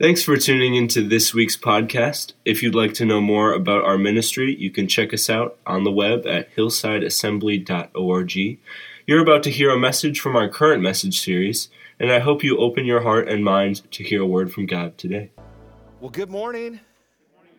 Thanks for tuning into this week's podcast. If you'd like to know more about our ministry, you can check us out on the web at hillsideassembly.org. You're about to hear a message from our current message series, and I hope you open your heart and mind to hear a word from God today. Well, good morning. Good morning,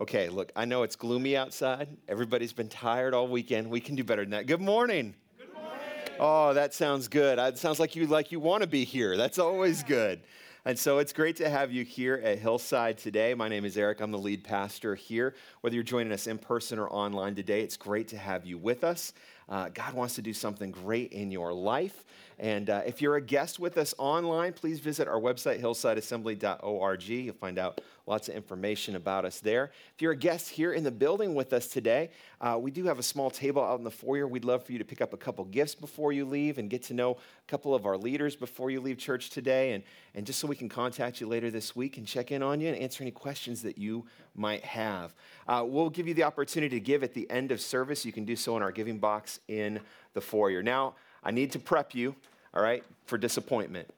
Okay, look, I know it's gloomy outside. Everybody's been tired all weekend. We can do better than that. Good morning. Good morning. Oh, that sounds good. It sounds like you like you want to be here. That's always good. And so it's great to have you here at Hillside today. My name is Eric. I'm the lead pastor here. Whether you're joining us in person or online today, it's great to have you with us. Uh, God wants to do something great in your life. And uh, if you're a guest with us online, please visit our website, hillsideassembly.org. You'll find out lots of information about us there. If you're a guest here in the building with us today, uh, we do have a small table out in the foyer. We'd love for you to pick up a couple gifts before you leave and get to know a couple of our leaders before you leave church today. And, and just so we can contact you later this week and check in on you and answer any questions that you might have. Uh, we'll give you the opportunity to give at the end of service. You can do so in our giving box in the foyer. Now, I need to prep you, all right, for disappointment.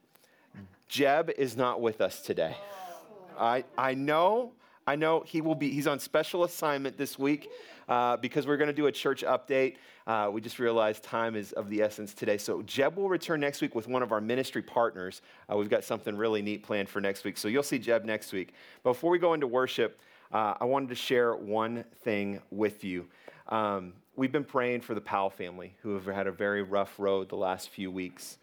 Jeb is not with us today. I, I know, I know he will be, he's on special assignment this week uh, because we're going to do a church update. Uh, we just realized time is of the essence today. So Jeb will return next week with one of our ministry partners. Uh, we've got something really neat planned for next week. So you'll see Jeb next week. Before we go into worship, uh, I wanted to share one thing with you. Um, we've been praying for the Powell family who have had a very rough road the last few weeks.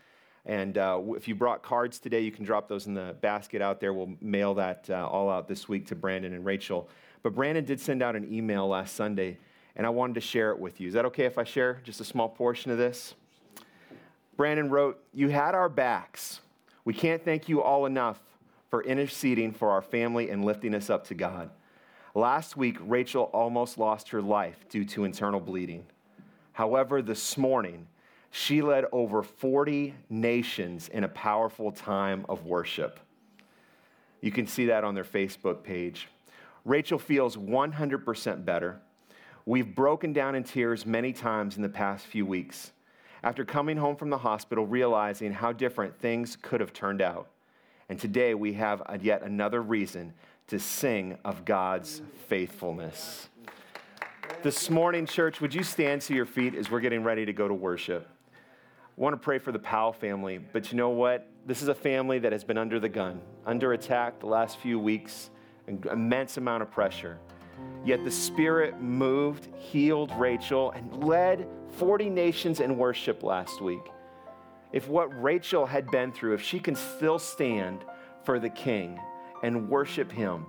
And uh, if you brought cards today, you can drop those in the basket out there. We'll mail that uh, all out this week to Brandon and Rachel. But Brandon did send out an email last Sunday, and I wanted to share it with you. Is that okay if I share just a small portion of this? Brandon wrote, You had our backs. We can't thank you all enough for interceding for our family and lifting us up to God. Last week, Rachel almost lost her life due to internal bleeding. However, this morning, she led over 40 nations in a powerful time of worship. You can see that on their Facebook page. Rachel feels 100% better. We've broken down in tears many times in the past few weeks after coming home from the hospital, realizing how different things could have turned out. And today we have yet another reason to sing of God's faithfulness. This morning, church, would you stand to your feet as we're getting ready to go to worship? I want to pray for the Powell family, but you know what? This is a family that has been under the gun, under attack the last few weeks, an immense amount of pressure. Yet the Spirit moved, healed Rachel, and led 40 nations in worship last week. If what Rachel had been through, if she can still stand for the King, and worship Him.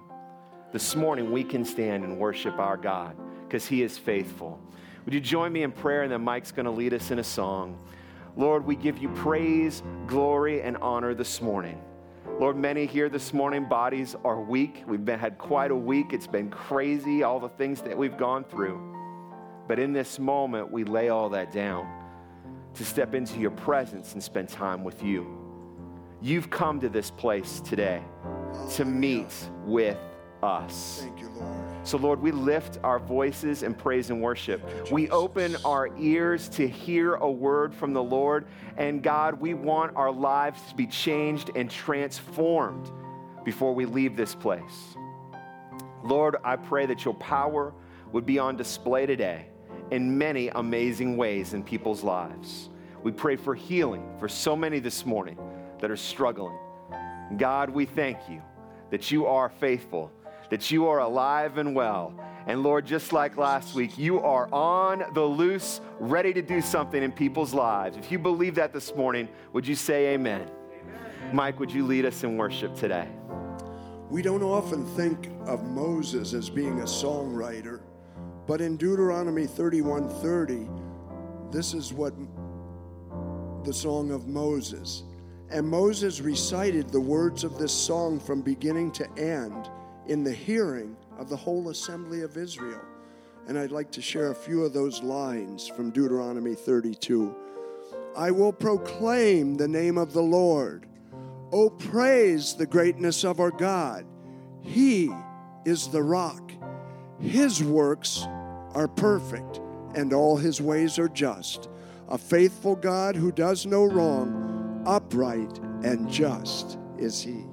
This morning, we can stand and worship our God because He is faithful. Would you join me in prayer? And then Mike's going to lead us in a song. Lord, we give you praise, glory, and honor this morning. Lord, many here this morning, bodies are weak. We've been, had quite a week. It's been crazy, all the things that we've gone through. But in this moment, we lay all that down to step into your presence and spend time with you. You've come to this place today to meet with us. Thank you, Lord. So, Lord, we lift our voices in praise and worship. We open our ears to hear a word from the Lord. And God, we want our lives to be changed and transformed before we leave this place. Lord, I pray that your power would be on display today in many amazing ways in people's lives. We pray for healing for so many this morning that are struggling. God, we thank you that you are faithful, that you are alive and well. And Lord, just like last week, you are on the loose, ready to do something in people's lives. If you believe that this morning, would you say amen? amen? Mike, would you lead us in worship today? We don't often think of Moses as being a songwriter, but in Deuteronomy 31:30, this is what the song of Moses. And Moses recited the words of this song from beginning to end in the hearing of the whole assembly of Israel. And I'd like to share a few of those lines from Deuteronomy 32. I will proclaim the name of the Lord. Oh, praise the greatness of our God. He is the rock. His works are perfect, and all his ways are just. A faithful God who does no wrong upright and just is he.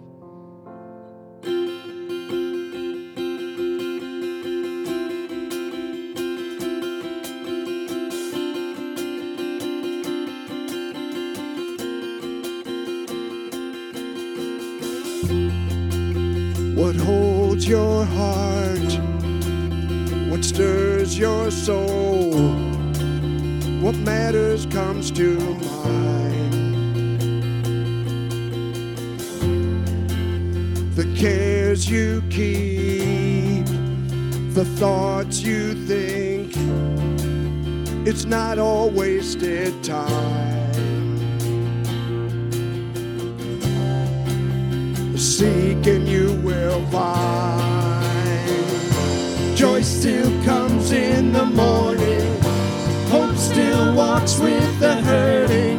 What holds your heart? What stirs your soul? What matters comes to mind? Cares you keep, the thoughts you think, it's not all wasted time. Seek and you will find. Joy still comes in the morning. Hope still walks with the hurting.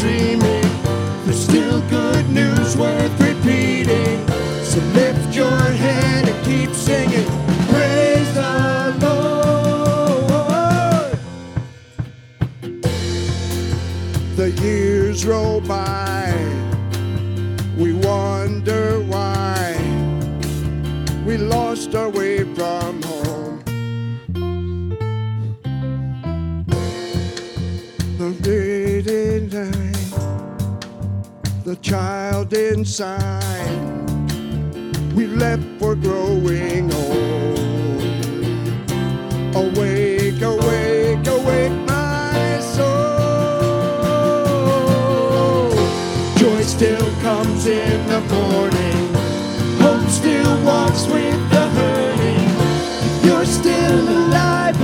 Dreaming. There's still good news worth repeating. So lift your head and keep singing. Praise the Lord. The years roll by. The night, the child inside, we left for growing old. Awake, awake, awake, my soul. Joy still comes in the morning. Hope still walks with the hurting. You're still alive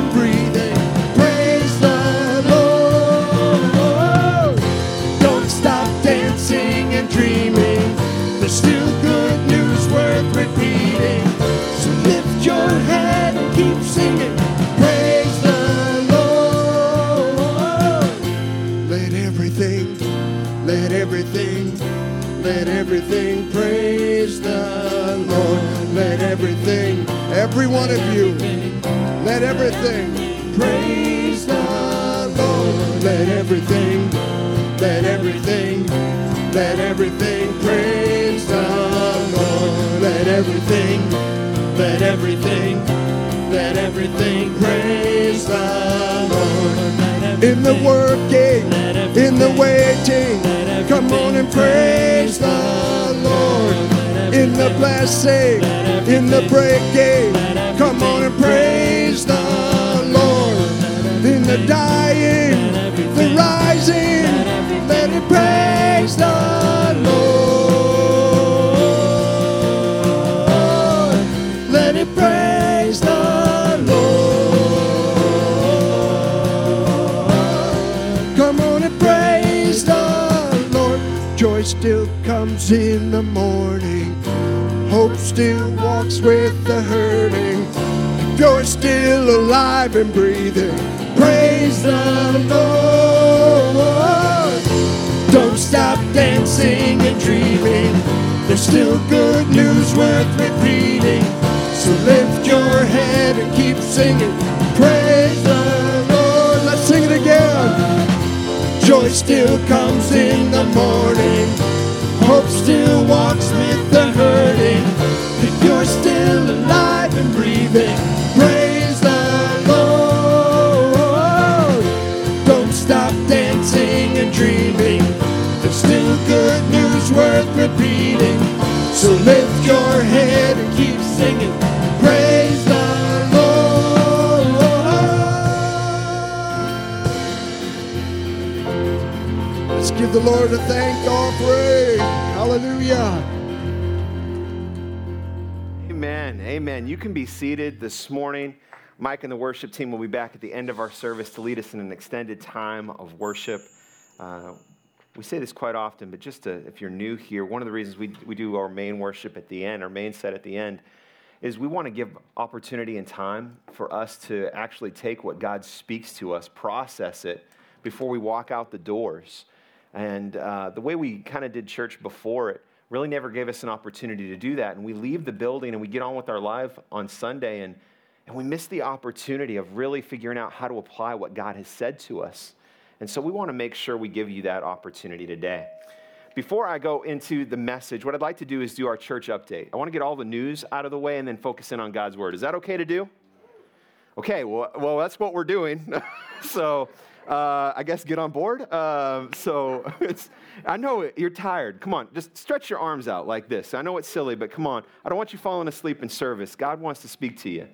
There's still good news worth repeating. So lift your head and keep singing. Praise the Lord. Let everything, let everything, let everything praise the Lord. Let everything, every one of you, let everything praise the Lord. Let everything, let everything, let everything everything, let everything, let everything praise the Lord. In the working, in the waiting, come on and praise the Lord. In the blessing, in the breaking, come on and praise the Lord. In the dying, the rising, let it praise the Lord. Still comes in the morning. Hope still walks with the hurting. If you're still alive and breathing, praise the Lord. Don't stop dancing and dreaming. There's still good news worth repeating. So lift your head and keep singing. Praise the Lord. Let's sing it again. Joy still comes in the morning. Still walks with the hurting. If you're still alive and breathing, praise the Lord. Don't stop dancing and dreaming. There's still good news worth repeating. So lift your head and keep singing. Praise the Lord. Let's give the Lord a thank offering. Hallelujah. Amen. Amen. You can be seated this morning. Mike and the worship team will be back at the end of our service to lead us in an extended time of worship. Uh, we say this quite often, but just to, if you're new here, one of the reasons we, we do our main worship at the end, our main set at the end, is we want to give opportunity and time for us to actually take what God speaks to us, process it before we walk out the doors. And uh, the way we kind of did church before it really never gave us an opportunity to do that. And we leave the building and we get on with our life on Sunday, and, and we miss the opportunity of really figuring out how to apply what God has said to us. And so we want to make sure we give you that opportunity today. Before I go into the message, what I'd like to do is do our church update. I want to get all the news out of the way and then focus in on God's word. Is that okay to do? Okay, well, well that's what we're doing. so uh, I guess get on board. Uh, so I know you're tired. Come on, just stretch your arms out like this. I know it's silly, but come on. I don't want you falling asleep in service. God wants to speak to you.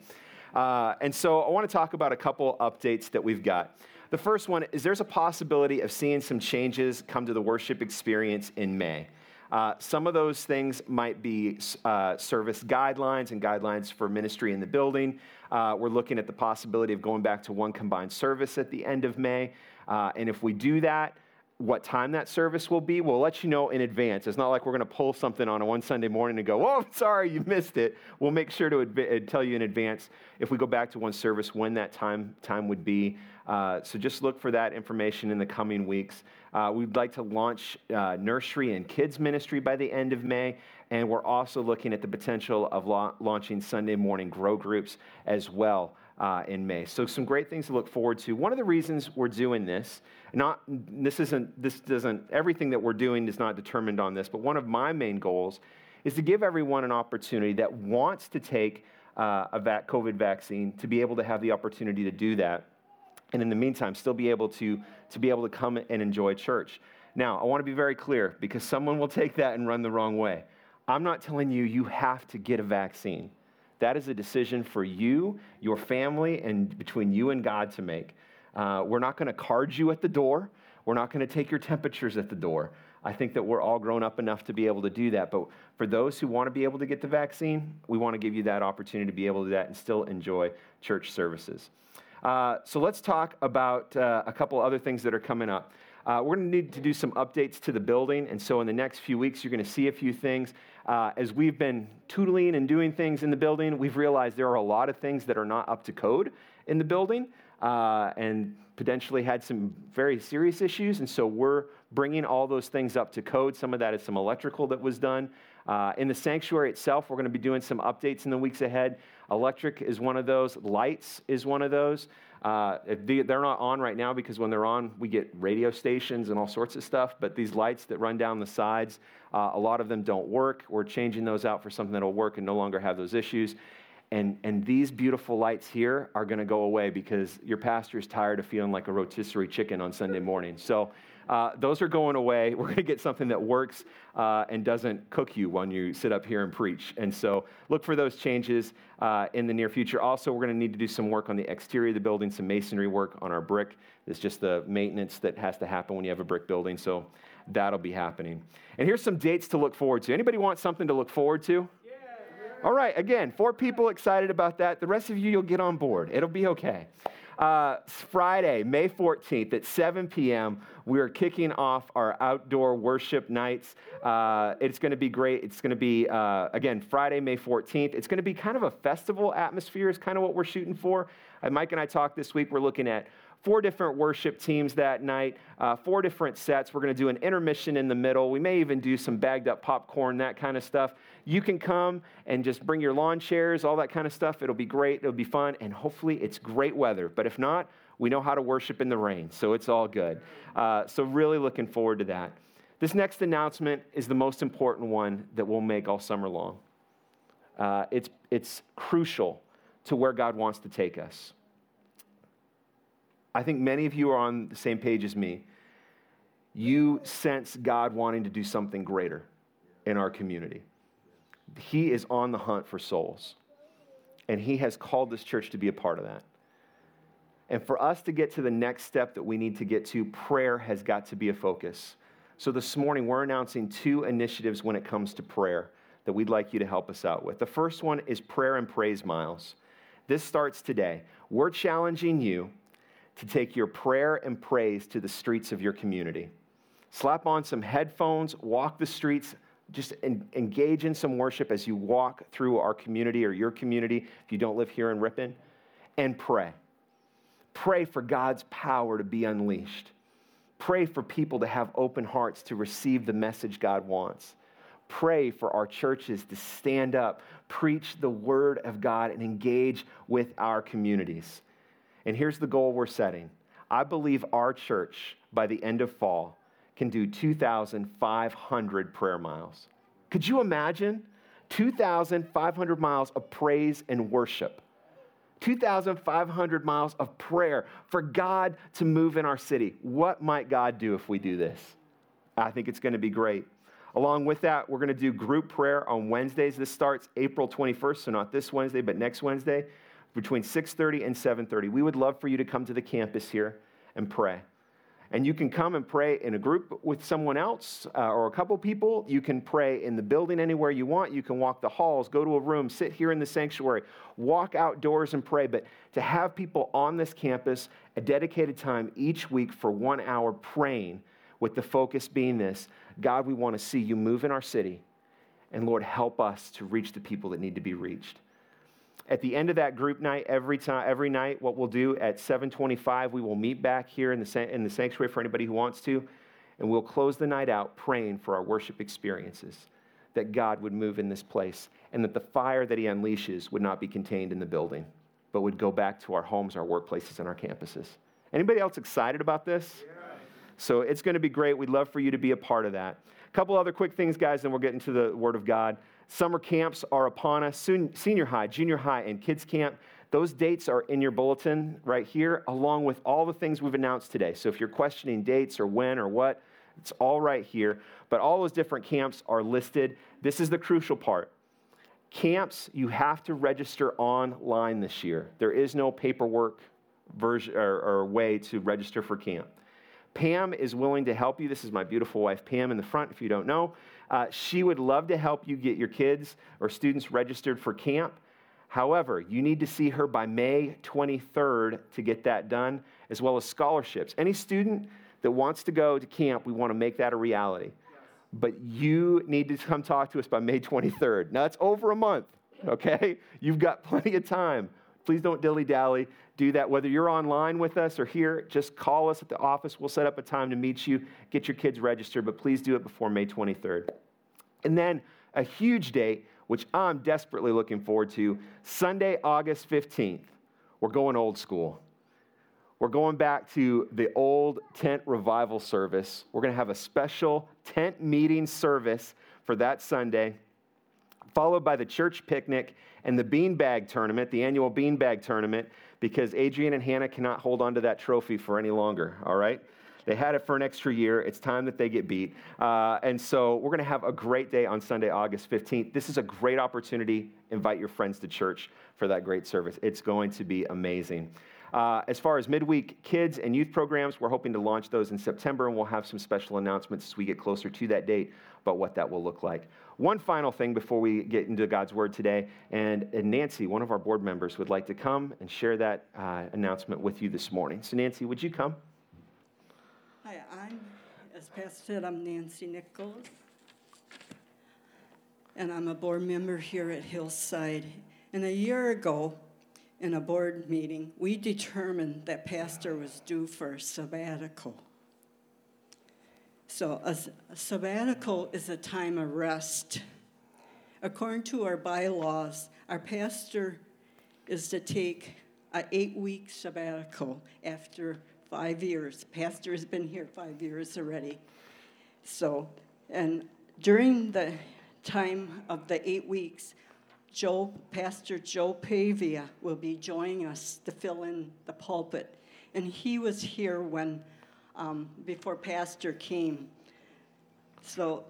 Uh, and so I want to talk about a couple updates that we've got. The first one is there's a possibility of seeing some changes come to the worship experience in May. Uh, some of those things might be uh, service guidelines and guidelines for ministry in the building. Uh, we're looking at the possibility of going back to one combined service at the end of May. Uh, and if we do that, what time that service will be, we'll let you know in advance. It's not like we're going to pull something on a one Sunday morning and go, oh, sorry, you missed it. We'll make sure to adv- uh, tell you in advance if we go back to one service when that time, time would be. Uh, so just look for that information in the coming weeks. Uh, we'd like to launch uh, nursery and kids ministry by the end of May, and we're also looking at the potential of la- launching Sunday morning grow groups as well uh, in May. So some great things to look forward to. One of the reasons we're doing this, not this isn't this doesn't everything that we're doing is not determined on this, but one of my main goals is to give everyone an opportunity that wants to take uh, a vac- COVID vaccine to be able to have the opportunity to do that, and in the meantime, still be able to to be able to come and enjoy church. Now, I want to be very clear because someone will take that and run the wrong way. I'm not telling you you have to get a vaccine. That is a decision for you, your family, and between you and God to make. Uh, we're not going to card you at the door. We're not going to take your temperatures at the door. I think that we're all grown up enough to be able to do that. But for those who want to be able to get the vaccine, we want to give you that opportunity to be able to do that and still enjoy church services. Uh, so let's talk about uh, a couple other things that are coming up. Uh, we're going to need to do some updates to the building, and so in the next few weeks, you're going to see a few things. Uh, as we've been tootling and doing things in the building, we've realized there are a lot of things that are not up to code in the building uh, and potentially had some very serious issues. And so we're bringing all those things up to code. Some of that is some electrical that was done. Uh, in the sanctuary itself, we're going to be doing some updates in the weeks ahead. Electric is one of those, lights is one of those. Uh, they're not on right now because when they're on, we get radio stations and all sorts of stuff. But these lights that run down the sides, uh, a lot of them don't work. We're changing those out for something that'll work and no longer have those issues. And, and these beautiful lights here are going to go away because your pastor is tired of feeling like a rotisserie chicken on Sunday morning. So uh, those are going away. We're going to get something that works uh, and doesn't cook you when you sit up here and preach. And so look for those changes uh, in the near future. Also, we're going to need to do some work on the exterior of the building, some masonry work on our brick. It's just the maintenance that has to happen when you have a brick building. So that'll be happening. And here's some dates to look forward to. Anybody want something to look forward to? All right, again, four people excited about that. The rest of you, you'll get on board. It'll be okay. Uh, Friday, May 14th at 7 p.m., we are kicking off our outdoor worship nights. Uh, it's going to be great. It's going to be, uh, again, Friday, May 14th. It's going to be kind of a festival atmosphere, is kind of what we're shooting for. Uh, Mike and I talked this week. We're looking at four different worship teams that night, uh, four different sets. We're going to do an intermission in the middle. We may even do some bagged up popcorn, that kind of stuff. You can come and just bring your lawn chairs, all that kind of stuff. It'll be great. It'll be fun. And hopefully it's great weather. But if not, we know how to worship in the rain. So it's all good. Uh, so, really looking forward to that. This next announcement is the most important one that we'll make all summer long. Uh, it's, it's crucial to where God wants to take us. I think many of you are on the same page as me. You sense God wanting to do something greater in our community. He is on the hunt for souls, and He has called this church to be a part of that. And for us to get to the next step that we need to get to, prayer has got to be a focus. So this morning, we're announcing two initiatives when it comes to prayer that we'd like you to help us out with. The first one is Prayer and Praise Miles. This starts today. We're challenging you to take your prayer and praise to the streets of your community. Slap on some headphones, walk the streets, just engage in some worship as you walk through our community or your community if you don't live here in Ripon, and pray. Pray for God's power to be unleashed. Pray for people to have open hearts to receive the message God wants. Pray for our churches to stand up, preach the word of God, and engage with our communities. And here's the goal we're setting I believe our church, by the end of fall, can do 2,500 prayer miles. Could you imagine? 2,500 miles of praise and worship. 2,500 miles of prayer for God to move in our city. What might God do if we do this? I think it's going to be great. Along with that, we're going to do group prayer on Wednesdays. This starts April 21st, so not this Wednesday, but next Wednesday, between 6:30 and 7:30. We would love for you to come to the campus here and pray. And you can come and pray in a group with someone else uh, or a couple people. You can pray in the building anywhere you want. You can walk the halls, go to a room, sit here in the sanctuary, walk outdoors and pray. But to have people on this campus, a dedicated time each week for one hour praying, with the focus being this God, we want to see you move in our city. And Lord, help us to reach the people that need to be reached. At the end of that group night, every time, every night, what we'll do at 7:25, we will meet back here in the, in the sanctuary for anybody who wants to, and we'll close the night out praying for our worship experiences, that God would move in this place, and that the fire that He unleashes would not be contained in the building, but would go back to our homes, our workplaces, and our campuses. Anybody else excited about this? Yeah. So it's going to be great. We'd love for you to be a part of that. A couple other quick things, guys, then we'll get into the Word of God. Summer camps are upon us. Senior high, junior high, and kids camp. Those dates are in your bulletin right here, along with all the things we've announced today. So if you're questioning dates or when or what, it's all right here. But all those different camps are listed. This is the crucial part. Camps, you have to register online this year. There is no paperwork version or, or way to register for camp. Pam is willing to help you. This is my beautiful wife, Pam, in the front, if you don't know. Uh, she would love to help you get your kids or students registered for camp. However, you need to see her by May 23rd to get that done, as well as scholarships. Any student that wants to go to camp, we want to make that a reality. But you need to come talk to us by May 23rd. Now, it's over a month, okay? You've got plenty of time. Please don't dilly dally. Do that. Whether you're online with us or here, just call us at the office. We'll set up a time to meet you, get your kids registered, but please do it before May 23rd. And then a huge date, which I'm desperately looking forward to Sunday, August 15th. We're going old school. We're going back to the old tent revival service. We're going to have a special tent meeting service for that Sunday followed by the church picnic and the beanbag tournament, the annual beanbag tournament, because Adrian and Hannah cannot hold on to that trophy for any longer, all right? They had it for an extra year. It's time that they get beat. Uh, and so we're going to have a great day on Sunday, August 15th. This is a great opportunity. Invite your friends to church for that great service. It's going to be amazing. Uh, as far as midweek kids and youth programs, we're hoping to launch those in September, and we'll have some special announcements as we get closer to that date about what that will look like. One final thing before we get into God's Word today, and, and Nancy, one of our board members, would like to come and share that uh, announcement with you this morning. So, Nancy, would you come? Hi, I'm, as Pastor said, I'm Nancy Nichols, and I'm a board member here at Hillside. And a year ago, in a board meeting, we determined that Pastor was due for a sabbatical. So, a, a sabbatical is a time of rest. According to our bylaws, our pastor is to take an eight week sabbatical after five years. Pastor has been here five years already. So, and during the time of the eight weeks, Joe, Pastor Joe Pavia will be joining us to fill in the pulpit. And he was here when um, before Pastor came. So,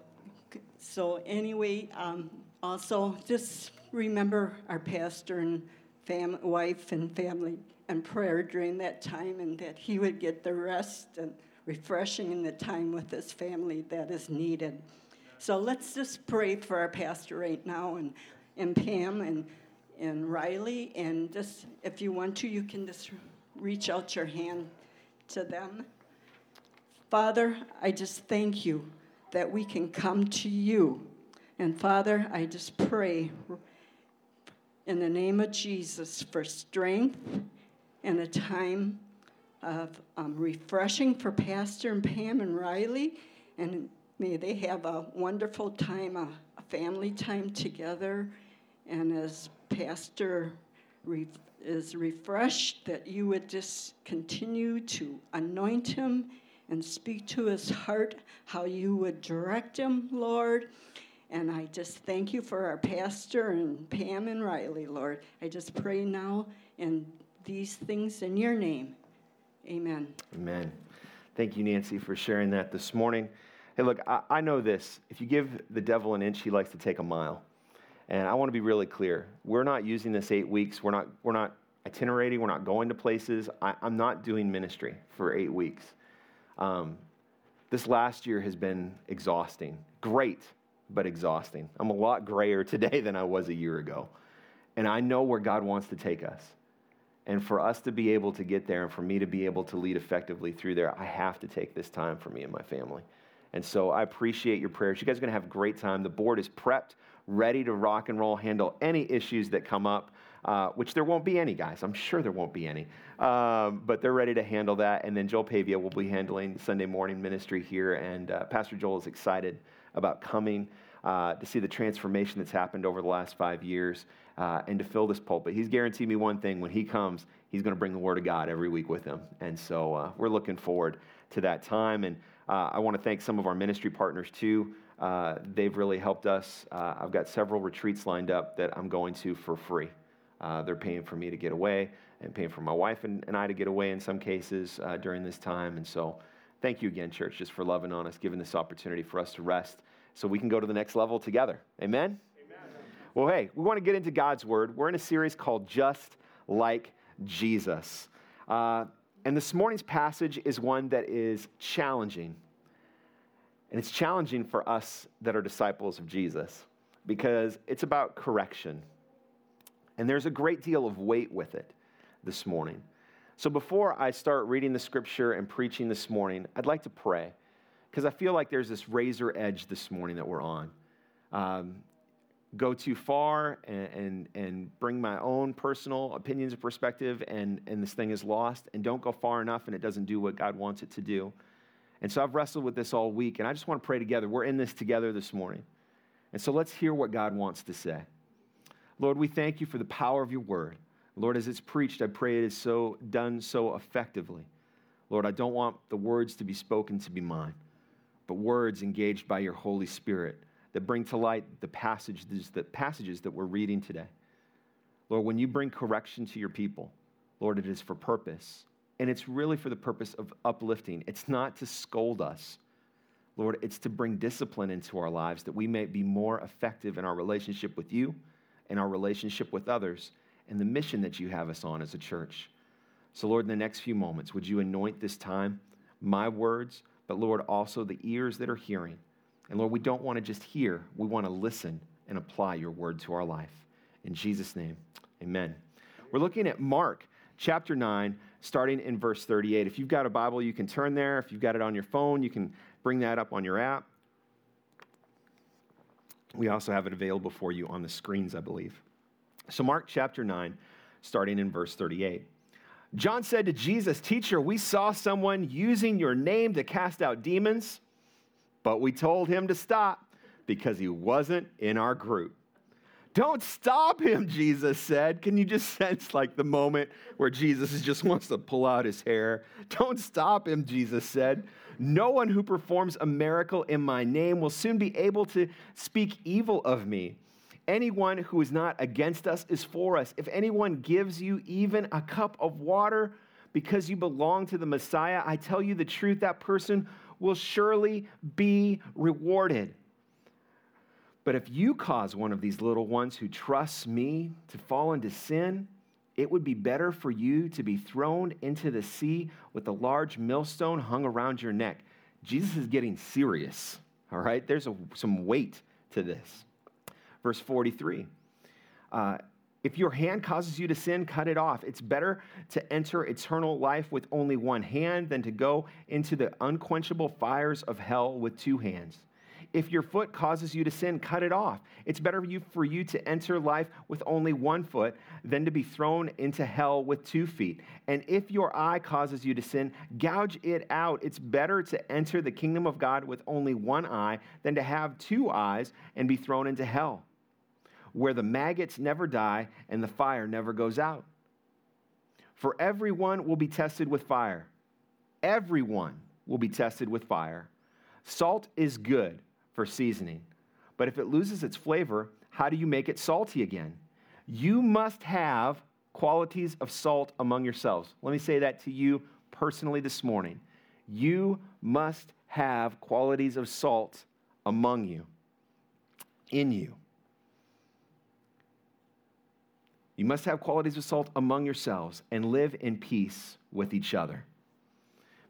so anyway, um, also just remember our pastor and fam- wife and family and prayer during that time, and that he would get the rest and refreshing in the time with his family that is needed. So let's just pray for our pastor right now and, and Pam and, and Riley. And just if you want to, you can just reach out your hand to them. Father, I just thank you that we can come to you. And Father, I just pray in the name of Jesus for strength and a time of um, refreshing for Pastor and Pam and Riley. And may they have a wonderful time, a, a family time together. And as Pastor re- is refreshed, that you would just continue to anoint him and speak to his heart how you would direct him, Lord. And I just thank you for our pastor and Pam and Riley, Lord. I just pray now and these things in your name. Amen. Amen. Thank you, Nancy, for sharing that this morning. Hey, look, I, I know this. If you give the devil an inch, he likes to take a mile. And I want to be really clear. We're not using this eight weeks. We're not, we're not itinerating. We're not going to places. I, am not doing ministry for eight weeks. Um, this last year has been exhausting. Great, but exhausting. I'm a lot grayer today than I was a year ago. And I know where God wants to take us. And for us to be able to get there and for me to be able to lead effectively through there, I have to take this time for me and my family. And so I appreciate your prayers. You guys are going to have a great time. The board is prepped, ready to rock and roll, handle any issues that come up, uh, which there won't be any, guys. I'm sure there won't be any. Um, but they're ready to handle that. And then Joel Pavia will be handling Sunday morning ministry here. And uh, Pastor Joel is excited about coming uh, to see the transformation that's happened over the last five years uh, and to fill this pulpit. He's guaranteed me one thing when he comes, he's going to bring the Word of God every week with him. And so uh, we're looking forward to that time. And uh, I want to thank some of our ministry partners too. Uh, they've really helped us. Uh, I've got several retreats lined up that I'm going to for free. they're paying for me to get away and paying for my wife and, and I to get away in some cases during this time. And so thank you again, church, just for loving on us, giving this opportunity for us to rest so we can go to the next level together. Amen? Well, hey, we want to get into God's Word. We're in a series called Just Like Jesus. Uh, and this morning's passage is one that is challenging. And it's challenging for us that are disciples of Jesus because it's about correction. And there's a great deal of weight with it this morning. So before I start reading the scripture and preaching this morning, I'd like to pray because I feel like there's this razor edge this morning that we're on. Um, go too far and, and, and, bring my own personal opinions and perspective, and, and this thing is lost, and don't go far enough and it doesn't do what God wants it to do. And so I've wrestled with this all week, and I just want to pray together. We're in this together this morning. And so let's hear what God wants to say. Lord, we thank you for the power of your word. Lord, as it's preached, I pray it is so done so effectively. Lord, I don't want the words to be spoken to be mine, but words engaged by your Holy Spirit that bring to light the passages, the passages that we're reading today. Lord, when you bring correction to your people, Lord, it is for purpose. And it's really for the purpose of uplifting. It's not to scold us. Lord, it's to bring discipline into our lives that we may be more effective in our relationship with you and our relationship with others and the mission that you have us on as a church. So, Lord, in the next few moments, would you anoint this time, my words, but Lord, also the ears that are hearing and Lord, we don't want to just hear, we want to listen and apply your word to our life. In Jesus' name, amen. We're looking at Mark chapter 9, starting in verse 38. If you've got a Bible, you can turn there. If you've got it on your phone, you can bring that up on your app. We also have it available for you on the screens, I believe. So, Mark chapter 9, starting in verse 38. John said to Jesus, Teacher, we saw someone using your name to cast out demons but we told him to stop because he wasn't in our group. Don't stop him, Jesus said. Can you just sense like the moment where Jesus just wants to pull out his hair? Don't stop him, Jesus said. No one who performs a miracle in my name will soon be able to speak evil of me. Anyone who is not against us is for us. If anyone gives you even a cup of water because you belong to the Messiah, I tell you the truth, that person will surely be rewarded. But if you cause one of these little ones who trusts me to fall into sin, it would be better for you to be thrown into the sea with a large millstone hung around your neck. Jesus is getting serious, all right? There's a, some weight to this. Verse 43. Uh, if your hand causes you to sin, cut it off. It's better to enter eternal life with only one hand than to go into the unquenchable fires of hell with two hands. If your foot causes you to sin, cut it off. It's better for you, for you to enter life with only one foot than to be thrown into hell with two feet. And if your eye causes you to sin, gouge it out. It's better to enter the kingdom of God with only one eye than to have two eyes and be thrown into hell where the maggots never die and the fire never goes out. For everyone will be tested with fire. Everyone will be tested with fire. Salt is good for seasoning, but if it loses its flavor, how do you make it salty again? You must have qualities of salt among yourselves. Let me say that to you personally this morning. You must have qualities of salt among you, in you. You must have qualities of salt among yourselves and live in peace with each other.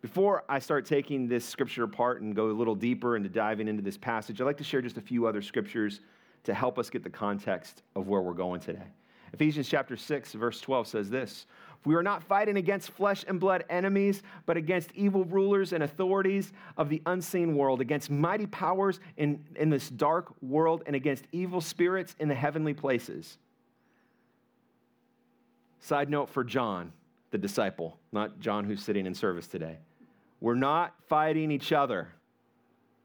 Before I start taking this scripture apart and go a little deeper into diving into this passage, I'd like to share just a few other scriptures to help us get the context of where we're going today. Ephesians chapter 6, verse 12 says this We are not fighting against flesh and blood enemies, but against evil rulers and authorities of the unseen world, against mighty powers in, in this dark world, and against evil spirits in the heavenly places. Side note for John, the disciple, not John who's sitting in service today. We're not fighting each other.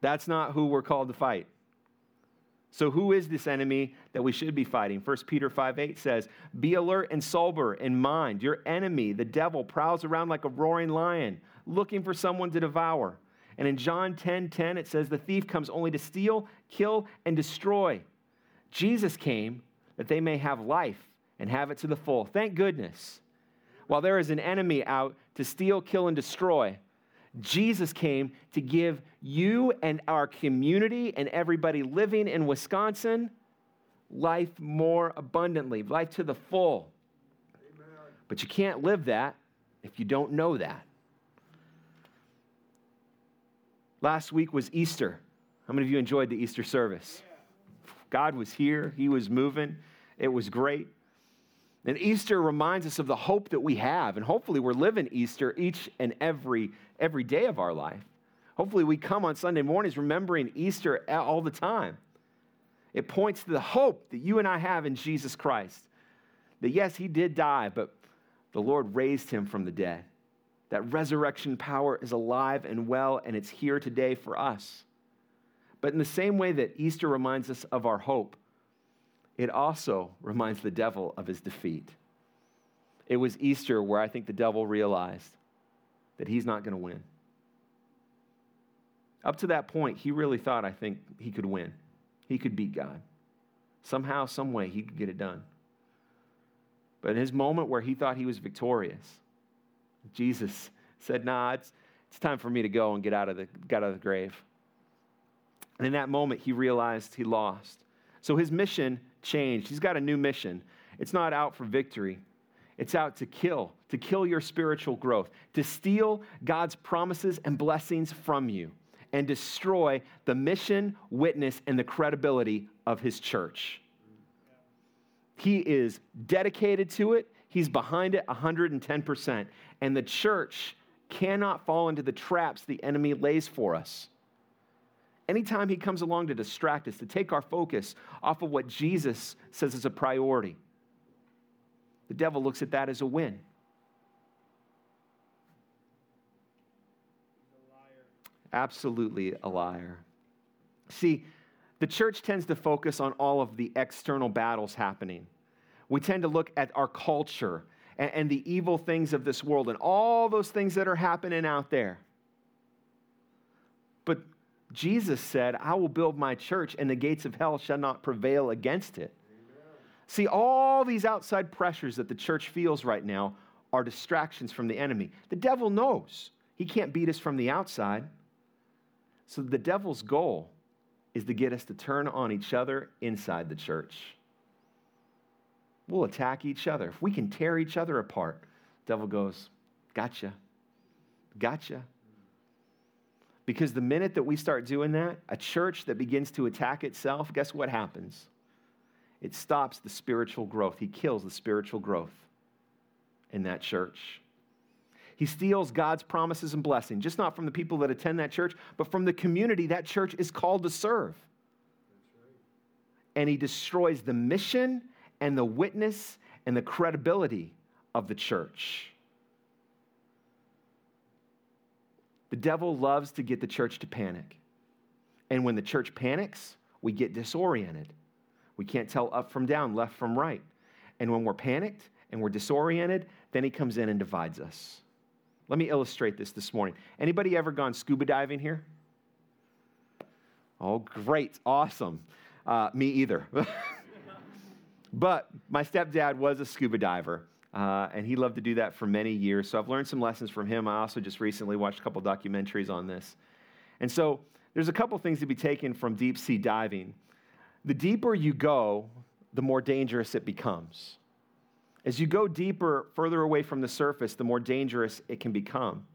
That's not who we're called to fight. So, who is this enemy that we should be fighting? 1 Peter 5 8 says, Be alert and sober in mind. Your enemy, the devil, prowls around like a roaring lion, looking for someone to devour. And in John 10 10, it says, The thief comes only to steal, kill, and destroy. Jesus came that they may have life and have it to the full. Thank goodness. While there is an enemy out to steal, kill, and destroy, Jesus came to give you and our community and everybody living in Wisconsin life more abundantly, life to the full. Amen. But you can't live that if you don't know that. Last week was Easter. How many of you enjoyed the Easter service? God was here, He was moving, it was great. And Easter reminds us of the hope that we have, and hopefully we're living Easter each and every every day of our life. Hopefully we come on Sunday mornings remembering Easter all the time. It points to the hope that you and I have in Jesus Christ. That yes, he did die, but the Lord raised him from the dead. That resurrection power is alive and well, and it's here today for us. But in the same way that Easter reminds us of our hope, it also reminds the devil of his defeat. It was Easter where I think the devil realized that he's not going to win. Up to that point, he really thought, I think, he could win. He could beat God. Somehow, some way, he could get it done. But in his moment where he thought he was victorious, Jesus said, Nah, it's, it's time for me to go and get out of the, get out of the grave. And in that moment, he realized he lost. So his mission changed. He's got a new mission. It's not out for victory, it's out to kill, to kill your spiritual growth, to steal God's promises and blessings from you, and destroy the mission, witness, and the credibility of his church. He is dedicated to it. He's behind it 110%. And the church cannot fall into the traps the enemy lays for us. Anytime he comes along to distract us, to take our focus off of what Jesus says is a priority, the devil looks at that as a win. Absolutely a liar. See, the church tends to focus on all of the external battles happening. We tend to look at our culture and, and the evil things of this world and all those things that are happening out there. But Jesus said, I will build my church, and the gates of hell shall not prevail against it. Amen. See, all these outside pressures that the church feels right now are distractions from the enemy. The devil knows he can't beat us from the outside. So the devil's goal is to get us to turn on each other inside the church. We'll attack each other. If we can tear each other apart, devil goes, Gotcha. Gotcha. Because the minute that we start doing that, a church that begins to attack itself, guess what happens? It stops the spiritual growth. He kills the spiritual growth in that church. He steals God's promises and blessing, just not from the people that attend that church, but from the community that church is called to serve. And he destroys the mission and the witness and the credibility of the church. The devil loves to get the church to panic. And when the church panics, we get disoriented. We can't tell up from down, left from right. And when we're panicked and we're disoriented, then he comes in and divides us. Let me illustrate this this morning. Anybody ever gone scuba diving here? Oh, great, awesome. Uh, me either. but my stepdad was a scuba diver. Uh, and he loved to do that for many years. So I've learned some lessons from him. I also just recently watched a couple documentaries on this. And so there's a couple things to be taken from deep sea diving. The deeper you go, the more dangerous it becomes. As you go deeper, further away from the surface, the more dangerous it can become.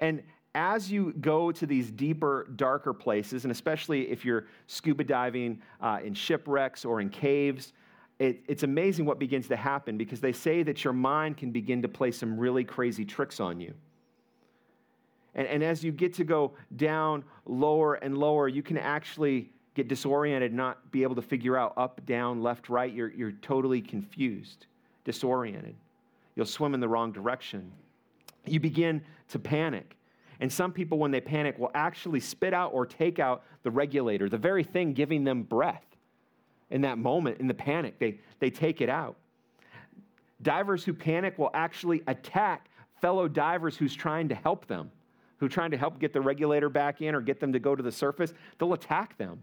And as you go to these deeper, darker places, and especially if you're scuba diving uh, in shipwrecks or in caves, it, it's amazing what begins to happen because they say that your mind can begin to play some really crazy tricks on you. And, and as you get to go down lower and lower, you can actually get disoriented, not be able to figure out up, down, left, right. You're, you're totally confused, disoriented. You'll swim in the wrong direction. You begin to panic. And some people, when they panic, will actually spit out or take out the regulator, the very thing giving them breath. In that moment, in the panic, they, they take it out. Divers who panic will actually attack fellow divers who's trying to help them, who trying to help get the regulator back in or get them to go to the surface. They'll attack them.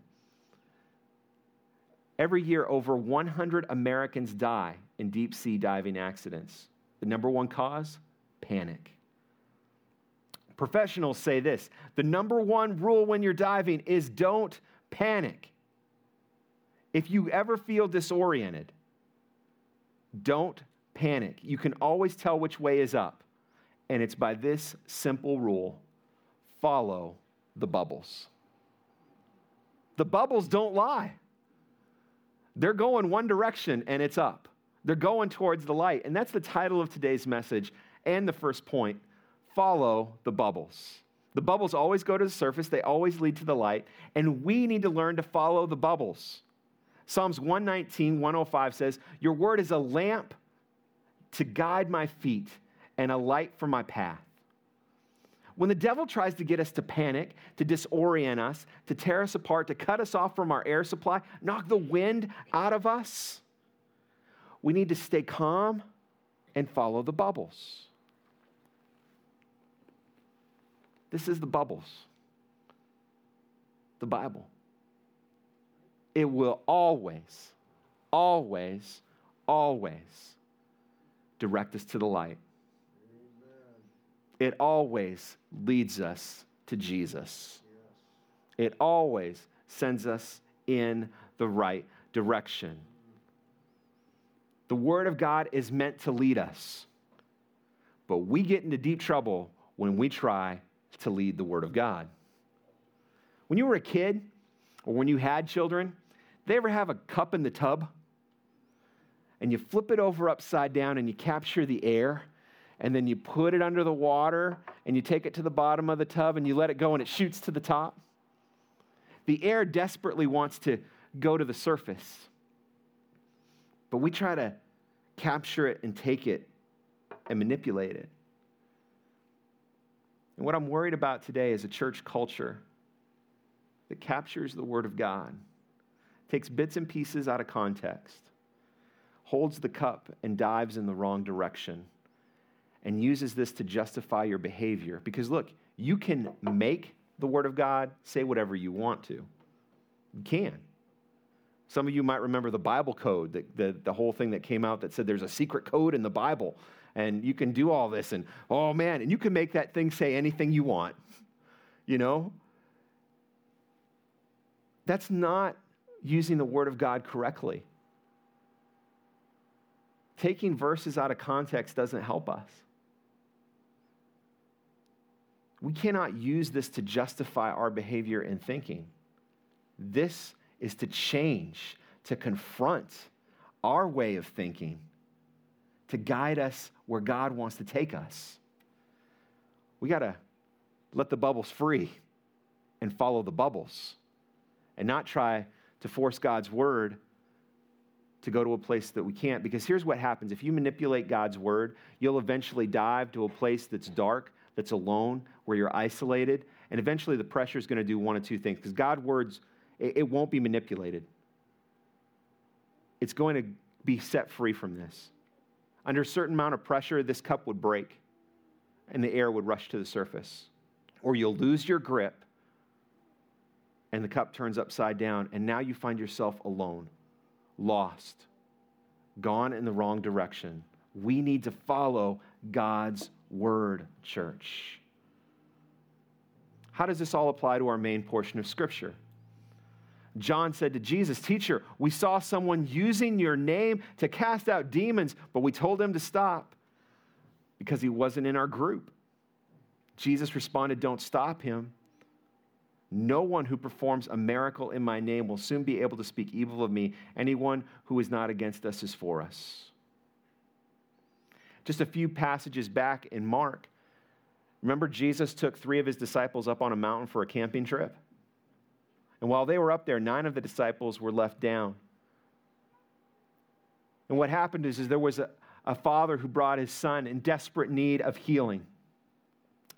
Every year, over 100 Americans die in deep sea diving accidents. The number one cause? Panic. Professionals say this the number one rule when you're diving is don't panic. If you ever feel disoriented, don't panic. You can always tell which way is up. And it's by this simple rule follow the bubbles. The bubbles don't lie. They're going one direction and it's up. They're going towards the light. And that's the title of today's message and the first point follow the bubbles. The bubbles always go to the surface, they always lead to the light, and we need to learn to follow the bubbles. Psalms 119, 105 says, Your word is a lamp to guide my feet and a light for my path. When the devil tries to get us to panic, to disorient us, to tear us apart, to cut us off from our air supply, knock the wind out of us, we need to stay calm and follow the bubbles. This is the bubbles, the Bible. It will always, always, always direct us to the light. It always leads us to Jesus. It always sends us in the right direction. The Word of God is meant to lead us, but we get into deep trouble when we try to lead the Word of God. When you were a kid, or when you had children, they ever have a cup in the tub? And you flip it over upside down and you capture the air, and then you put it under the water and you take it to the bottom of the tub and you let it go and it shoots to the top. The air desperately wants to go to the surface, but we try to capture it and take it and manipulate it. And what I'm worried about today is a church culture that captures the Word of God, takes bits and pieces out of context, holds the cup and dives in the wrong direction, and uses this to justify your behavior. Because look, you can make the Word of God say whatever you want to. You can. Some of you might remember the Bible code, the, the, the whole thing that came out that said there's a secret code in the Bible and you can do all this and oh man and you can make that thing say anything you want you know that's not using the word of god correctly. Taking verses out of context doesn't help us. We cannot use this to justify our behavior and thinking. This is to change to confront our way of thinking to guide us where God wants to take us. We got to let the bubbles free and follow the bubbles and not try to force God's word to go to a place that we can't. Because here's what happens if you manipulate God's word, you'll eventually dive to a place that's dark, that's alone, where you're isolated. And eventually the pressure is going to do one of two things. Because God's words, it won't be manipulated, it's going to be set free from this. Under a certain amount of pressure, this cup would break and the air would rush to the surface. Or you'll lose your grip and the cup turns upside down, and now you find yourself alone, lost, gone in the wrong direction, We need to follow God's word, church. How does this all apply to our main portion of Scripture? John said to Jesus, Teacher, we saw someone using your name to cast out demons, but we told him to stop because he wasn't in our group. Jesus responded, Don't stop him. No one who performs a miracle in my name will soon be able to speak evil of me. Anyone who is not against us is for us. Just a few passages back in Mark, remember Jesus took three of his disciples up on a mountain for a camping trip? And while they were up there, nine of the disciples were left down. And what happened is, is there was a, a father who brought his son in desperate need of healing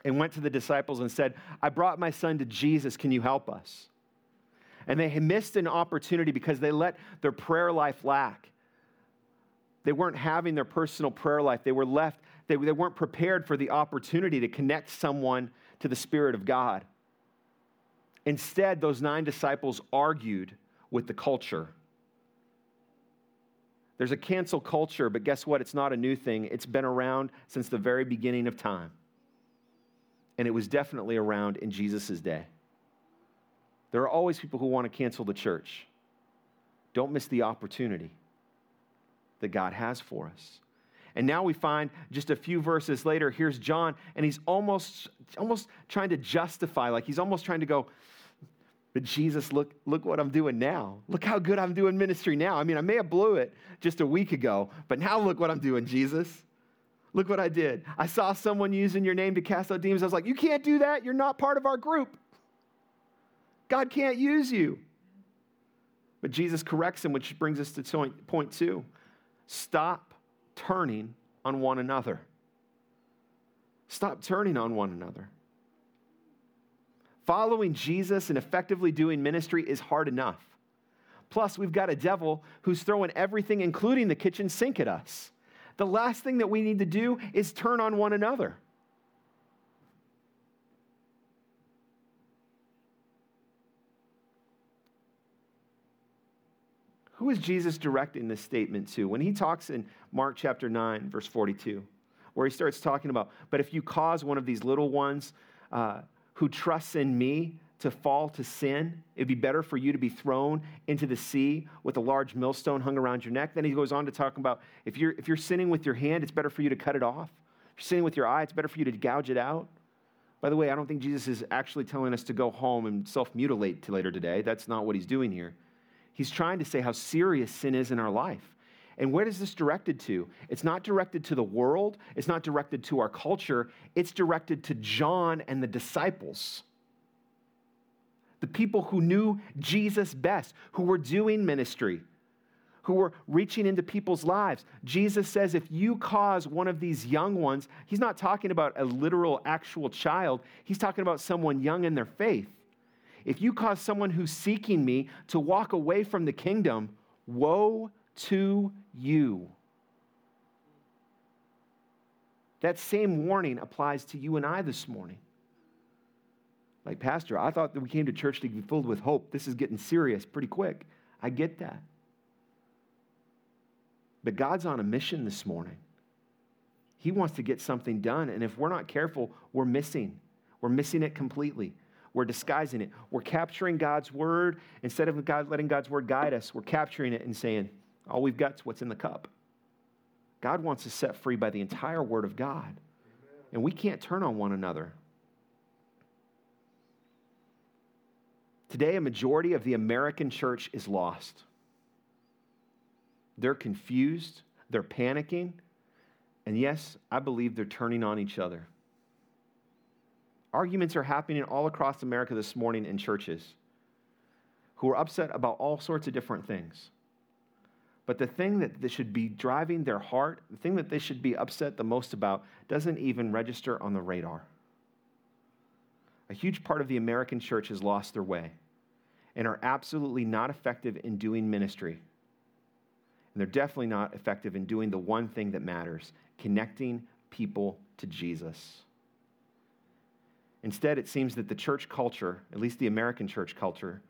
and went to the disciples and said, I brought my son to Jesus. Can you help us? And they missed an opportunity because they let their prayer life lack. They weren't having their personal prayer life. They were left, they, they weren't prepared for the opportunity to connect someone to the Spirit of God. Instead, those nine disciples argued with the culture. There's a cancel culture, but guess what? It's not a new thing. It's been around since the very beginning of time. And it was definitely around in Jesus' day. There are always people who want to cancel the church. Don't miss the opportunity that God has for us. And now we find just a few verses later, here's John, and he's almost, almost trying to justify, like he's almost trying to go, but Jesus, look, look what I'm doing now. Look how good I'm doing ministry now. I mean, I may have blew it just a week ago, but now look what I'm doing, Jesus. Look what I did. I saw someone using your name to cast out demons. I was like, you can't do that. You're not part of our group. God can't use you. But Jesus corrects him, which brings us to point two. Stop turning on one another. Stop turning on one another. Following Jesus and effectively doing ministry is hard enough. Plus, we've got a devil who's throwing everything, including the kitchen sink, at us. The last thing that we need to do is turn on one another. Who is Jesus directing this statement to? When he talks in Mark chapter 9, verse 42, where he starts talking about, but if you cause one of these little ones, uh, who trusts in me to fall to sin, it'd be better for you to be thrown into the sea with a large millstone hung around your neck. Then he goes on to talk about if you're, if you're sinning with your hand, it's better for you to cut it off. If you're sinning with your eye, it's better for you to gouge it out. By the way, I don't think Jesus is actually telling us to go home and self mutilate to later today. That's not what he's doing here. He's trying to say how serious sin is in our life. And where is this directed to? It's not directed to the world, it's not directed to our culture, it's directed to John and the disciples. The people who knew Jesus best, who were doing ministry, who were reaching into people's lives. Jesus says if you cause one of these young ones, he's not talking about a literal, actual child, he's talking about someone young in their faith. If you cause someone who's seeking me to walk away from the kingdom, woe to you. That same warning applies to you and I this morning. Like, Pastor, I thought that we came to church to be filled with hope. This is getting serious pretty quick. I get that. But God's on a mission this morning. He wants to get something done. And if we're not careful, we're missing. We're missing it completely. We're disguising it. We're capturing God's word. Instead of God letting God's word guide us, we're capturing it and saying, all we've got is what's in the cup. God wants us set free by the entire Word of God. And we can't turn on one another. Today, a majority of the American church is lost. They're confused, they're panicking, and yes, I believe they're turning on each other. Arguments are happening all across America this morning in churches who are upset about all sorts of different things. But the thing that should be driving their heart, the thing that they should be upset the most about, doesn't even register on the radar. A huge part of the American church has lost their way and are absolutely not effective in doing ministry. And they're definitely not effective in doing the one thing that matters connecting people to Jesus. Instead, it seems that the church culture, at least the American church culture,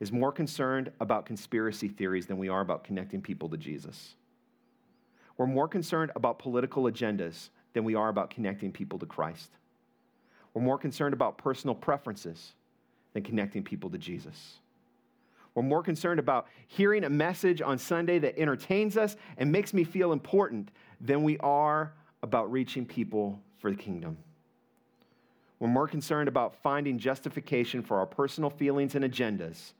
is more concerned about conspiracy theories than we are about connecting people to Jesus. We're more concerned about political agendas than we are about connecting people to Christ. We're more concerned about personal preferences than connecting people to Jesus. We're more concerned about hearing a message on Sunday that entertains us and makes me feel important than we are about reaching people for the kingdom. We're more concerned about finding justification for our personal feelings and agendas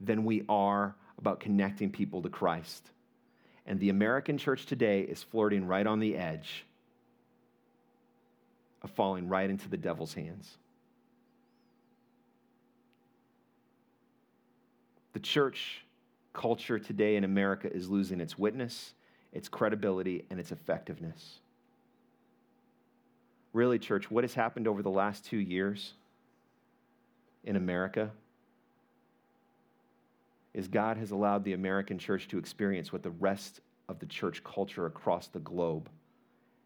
than we are about connecting people to Christ. And the American church today is flirting right on the edge of falling right into the devil's hands. The church culture today in America is losing its witness, its credibility, and its effectiveness. Really, church, what has happened over the last two years in America is God has allowed the American church to experience what the rest of the church culture across the globe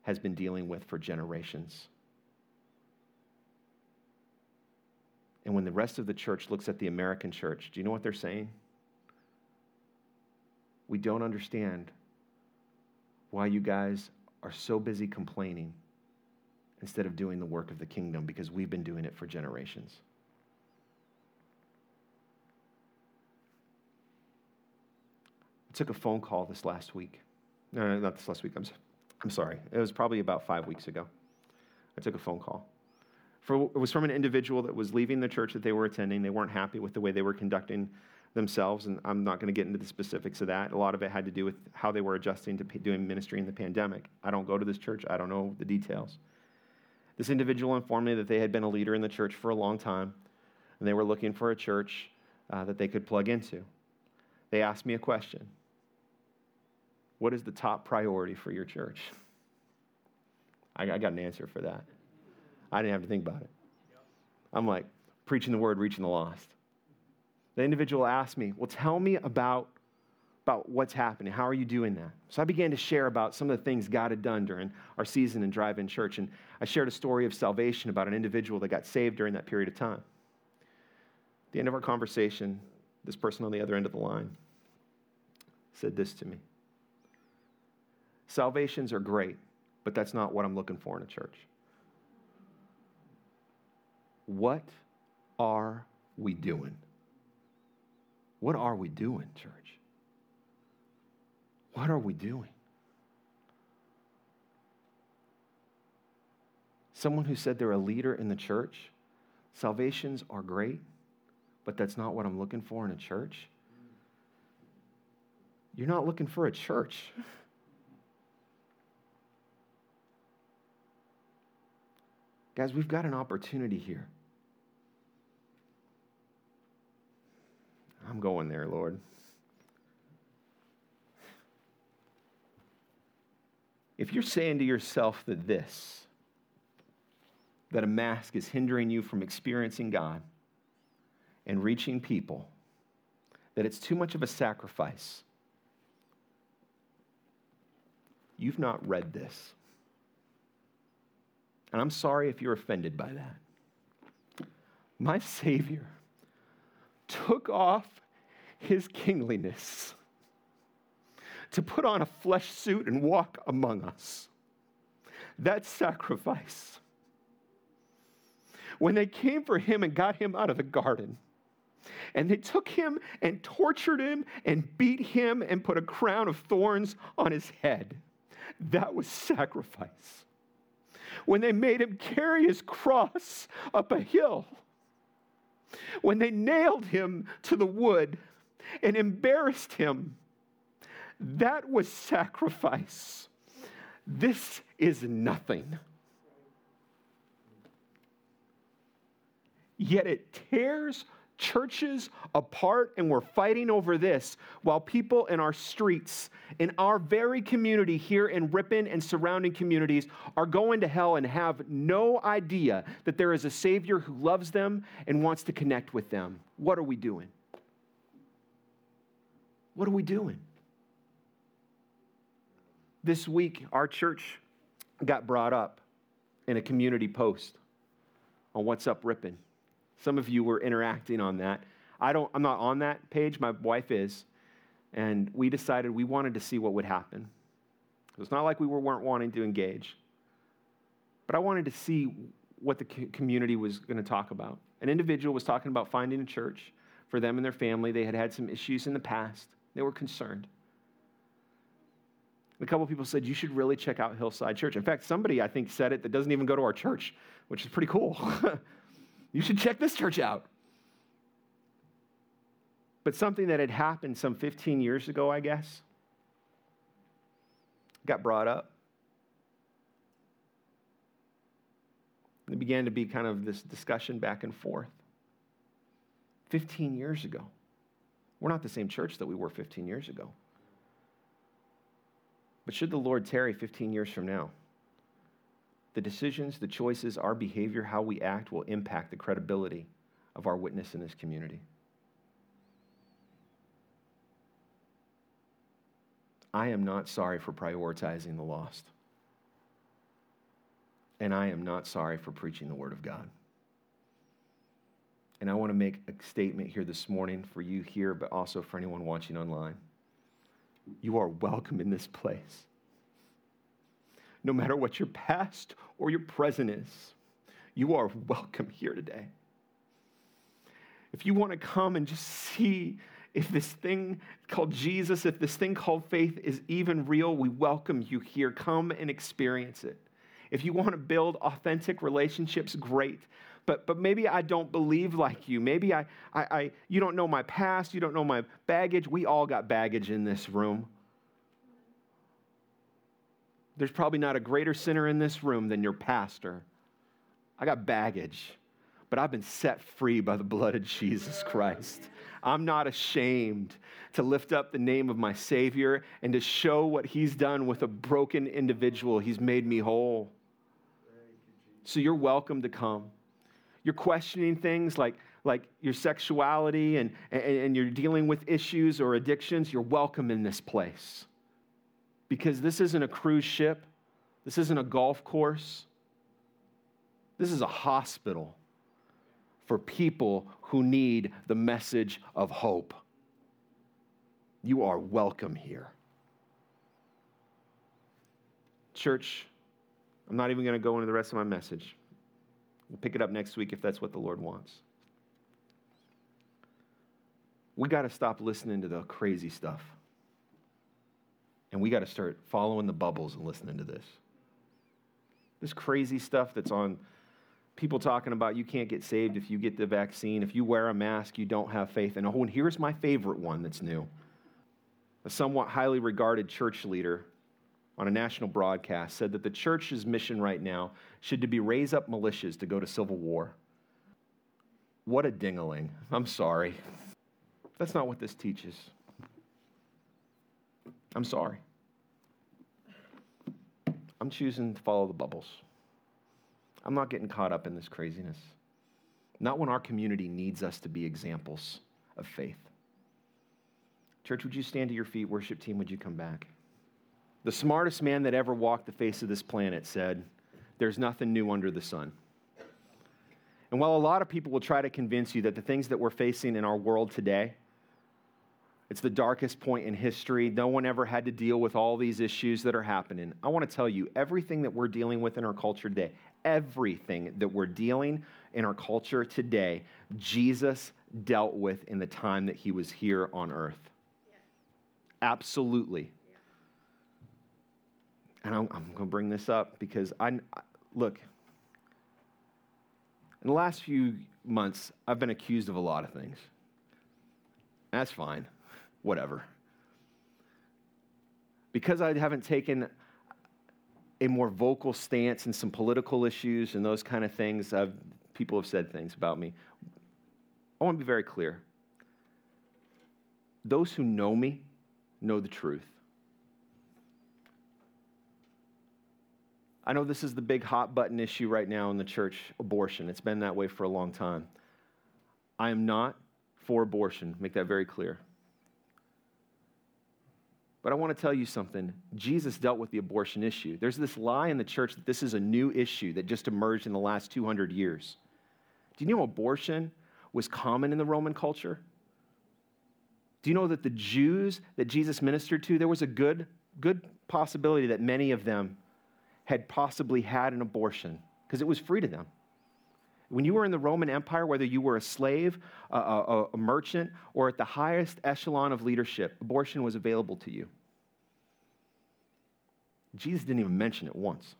has been dealing with for generations. And when the rest of the church looks at the American church, do you know what they're saying? We don't understand why you guys are so busy complaining instead of doing the work of the kingdom because we've been doing it for generations. I took a phone call this last week. No, not this last week. I'm, I'm sorry. It was probably about five weeks ago. I took a phone call. For, it was from an individual that was leaving the church that they were attending. They weren't happy with the way they were conducting themselves, and I'm not going to get into the specifics of that. A lot of it had to do with how they were adjusting to doing ministry in the pandemic. I don't go to this church, I don't know the details. This individual informed me that they had been a leader in the church for a long time, and they were looking for a church uh, that they could plug into. They asked me a question What is the top priority for your church? I, I got an answer for that. I didn't have to think about it. I'm like, preaching the word, reaching the lost. The individual asked me, Well, tell me about, about what's happening. How are you doing that? So I began to share about some of the things God had done during our season in drive in church. And I shared a story of salvation about an individual that got saved during that period of time. At the end of our conversation, this person on the other end of the line said this to me Salvations are great, but that's not what I'm looking for in a church. What are we doing? What are we doing, church? What are we doing? Someone who said they're a leader in the church, salvations are great, but that's not what I'm looking for in a church. You're not looking for a church. Guys, we've got an opportunity here. I'm going there, Lord. If you're saying to yourself that this, that a mask is hindering you from experiencing God and reaching people, that it's too much of a sacrifice, you've not read this. And I'm sorry if you're offended by that. My Savior took off his kingliness to put on a flesh suit and walk among us. That sacrifice. When they came for him and got him out of the garden, and they took him and tortured him and beat him and put a crown of thorns on his head, that was sacrifice. When they made him carry his cross up a hill, when they nailed him to the wood and embarrassed him. That was sacrifice. This is nothing. Yet it tears churches apart and we're fighting over this while people in our streets, in our very community here in Ripon and surrounding communities, are going to hell and have no idea that there is a Savior who loves them and wants to connect with them. What are we doing? What are we doing? This week, our church got brought up in a community post on What's Up Ripon. Some of you were interacting on that. I don't, I'm not on that page, my wife is. And we decided we wanted to see what would happen. it's not like we were, weren't wanting to engage. But I wanted to see what the community was going to talk about. An individual was talking about finding a church for them and their family. They had had some issues in the past, they were concerned. A couple people said, You should really check out Hillside Church. In fact, somebody I think said it that doesn't even go to our church, which is pretty cool. you should check this church out. But something that had happened some 15 years ago, I guess, got brought up. It began to be kind of this discussion back and forth. 15 years ago. We're not the same church that we were 15 years ago. But should the Lord tarry 15 years from now, the decisions, the choices, our behavior, how we act will impact the credibility of our witness in this community. I am not sorry for prioritizing the lost. And I am not sorry for preaching the Word of God. And I want to make a statement here this morning for you here, but also for anyone watching online. You are welcome in this place. No matter what your past or your present is, you are welcome here today. If you want to come and just see if this thing called Jesus, if this thing called faith is even real, we welcome you here. Come and experience it. If you want to build authentic relationships, great. But, but maybe I don't believe like you. Maybe I, I, I, you don't know my past. You don't know my baggage. We all got baggage in this room. There's probably not a greater sinner in this room than your pastor. I got baggage, but I've been set free by the blood of Jesus Christ. I'm not ashamed to lift up the name of my Savior and to show what He's done with a broken individual. He's made me whole. So you're welcome to come. You're questioning things like, like your sexuality and, and, and you're dealing with issues or addictions, you're welcome in this place. Because this isn't a cruise ship, this isn't a golf course, this is a hospital for people who need the message of hope. You are welcome here. Church, I'm not even going to go into the rest of my message. We'll pick it up next week if that's what the Lord wants. We got to stop listening to the crazy stuff. And we got to start following the bubbles and listening to this. This crazy stuff that's on people talking about you can't get saved if you get the vaccine. If you wear a mask, you don't have faith. And oh, and here's my favorite one that's new. A somewhat highly regarded church leader on a national broadcast said that the church's mission right now should to be raise up militias to go to civil war. What a dingling. I'm sorry. That's not what this teaches. I'm sorry. I'm choosing to follow the bubbles. I'm not getting caught up in this craziness. Not when our community needs us to be examples of faith. Church, would you stand to your feet? Worship team, would you come back? The smartest man that ever walked the face of this planet said, There's nothing new under the sun. And while a lot of people will try to convince you that the things that we're facing in our world today, it's the darkest point in history. No one ever had to deal with all these issues that are happening. I want to tell you, everything that we're dealing with in our culture today, everything that we're dealing in our culture today, Jesus dealt with in the time that he was here on earth. Absolutely. And I'm, I'm going to bring this up because I look, in the last few months, I've been accused of a lot of things. That's fine, whatever. Because I haven't taken a more vocal stance in some political issues and those kind of things, I've, people have said things about me. I want to be very clear. Those who know me know the truth. I know this is the big hot button issue right now in the church abortion. It's been that way for a long time. I am not for abortion, make that very clear. But I want to tell you something. Jesus dealt with the abortion issue. There's this lie in the church that this is a new issue that just emerged in the last 200 years. Do you know abortion was common in the Roman culture? Do you know that the Jews that Jesus ministered to, there was a good good possibility that many of them had possibly had an abortion because it was free to them. When you were in the Roman Empire, whether you were a slave, a, a, a, merchant, or at the highest echelon of leadership, abortion was available to you. Jesus didn't even mention it once.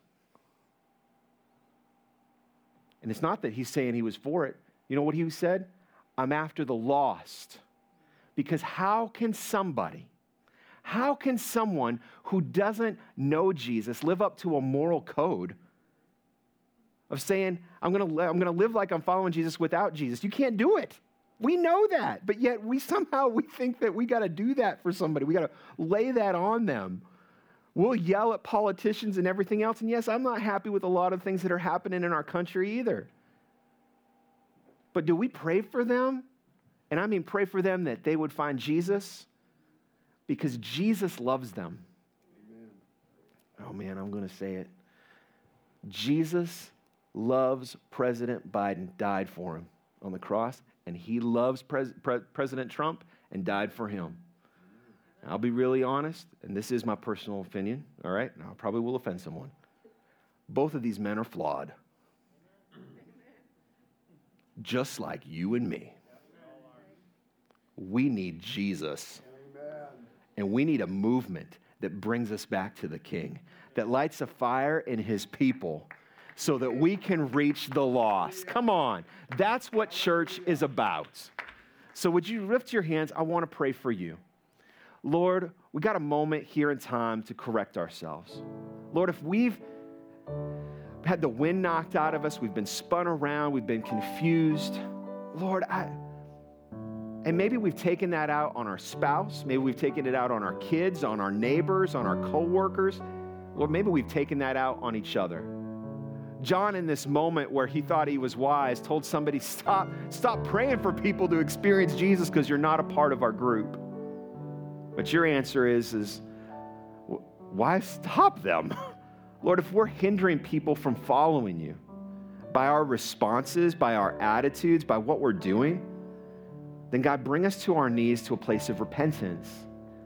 And it's not that he's saying he was for it. You know what he said? I'm after the lost. Because how can somebody, how can someone who doesn't know Jesus live up to a moral code of saying, I'm going going to live like I'm following Jesus without Jesus? You can't do it. We know that, but yet we somehow we think that we got to do that for somebody. We got to lay that on them. We'll yell at politicians and everything else. And yes, I'm not happy with a lot of things that are happening in our country either. But do we pray for them? And I mean, pray for them that they would find Jesus because Jesus loves them. Amen. Oh man, I'm going to say it. Jesus loves President Biden, died for him on the cross, and he loves Pres- Pre- President Trump and died for him. I'll be really honest, and this is my personal opinion, all right? I probably will offend someone. Both of these men are flawed just like you and me. We need Jesus. And we need a movement that brings us back to the King, that lights a fire in his people so that we can reach the lost. Come on. That's what church is about. So, would you lift your hands? I want to pray for you. Lord, we got a moment here in time to correct ourselves. Lord, if we've had the wind knocked out of us. We've been spun around. We've been confused. Lord, I. And maybe we've taken that out on our spouse. Maybe we've taken it out on our kids, on our neighbors, on our coworkers. Lord, maybe we've taken that out on each other. John, in this moment where he thought he was wise, told somebody, Stop, stop praying for people to experience Jesus because you're not a part of our group. But your answer is, is why stop them? Lord, if we're hindering people from following you by our responses, by our attitudes, by what we're doing, then God, bring us to our knees to a place of repentance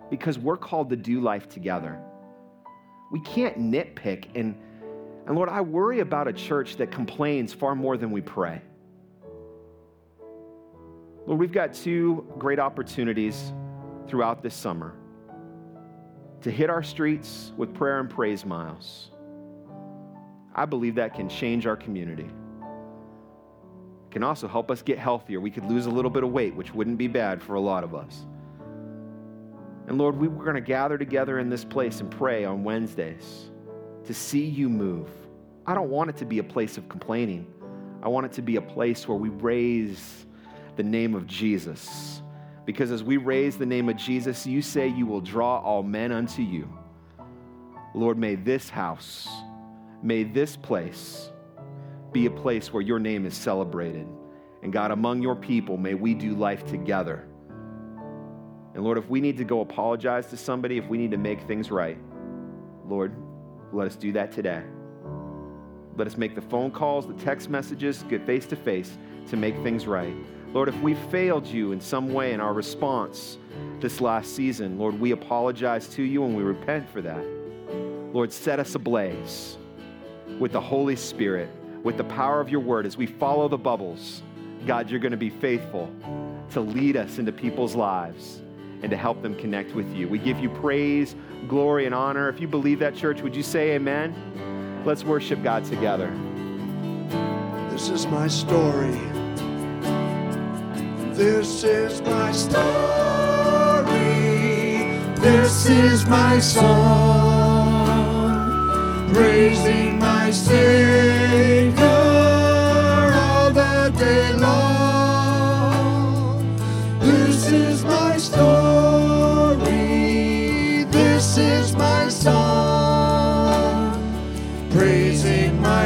because we're called to do life together. We can't nitpick. And, and Lord, I worry about a church that complains far more than we pray. Lord, we've got two great opportunities throughout this summer to hit our streets with prayer and praise miles. I believe that can change our community. It can also help us get healthier. We could lose a little bit of weight, which wouldn't be bad for a lot of us. And Lord, we, we're going to gather together in this place and pray on Wednesdays to see you move. I don't want it to be a place of complaining. I want it to be a place where we raise the name of Jesus. Because as we raise the name of Jesus, you say you will draw all men unto you. Lord, may this house May this place be a place where your name is celebrated. And God, among your people, may we do life together. And Lord, if we need to go apologize to somebody, if we need to make things right, Lord, let us do that today. Let us make the phone calls, the text messages, get face to face to make things right. Lord, if we failed you in some way in our response this last season, Lord, we apologize to you and we repent for that. Lord, set us ablaze with the Holy Spirit, with the power of your word, as we follow the bubbles, God, you're going to be faithful to lead us into people's lives and to help them connect with you. We give you praise, glory, and honor. If you believe that, church, would you say amen? Let's worship God together. This is my story. This is my story. This is my song. Praising my Savior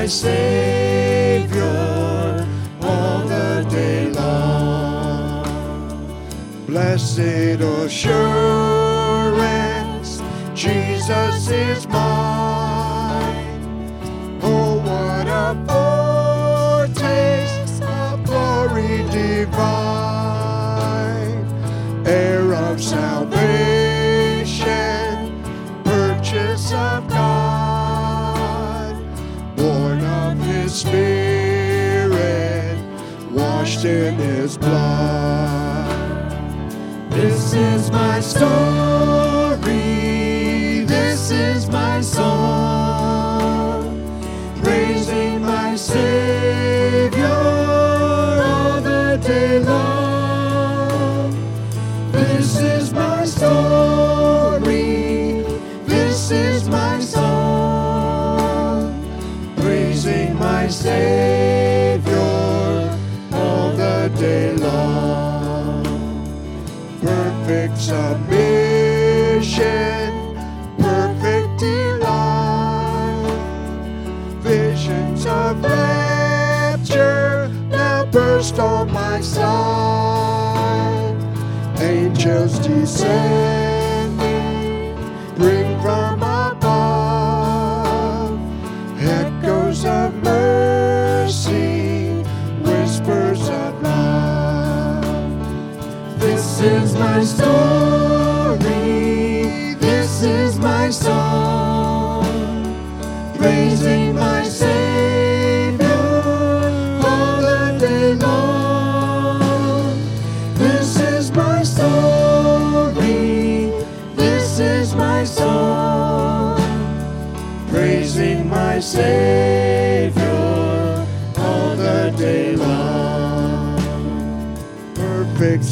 my Savior all the day long. Blessed assurance, Jesus is mine. His blood. This is my story.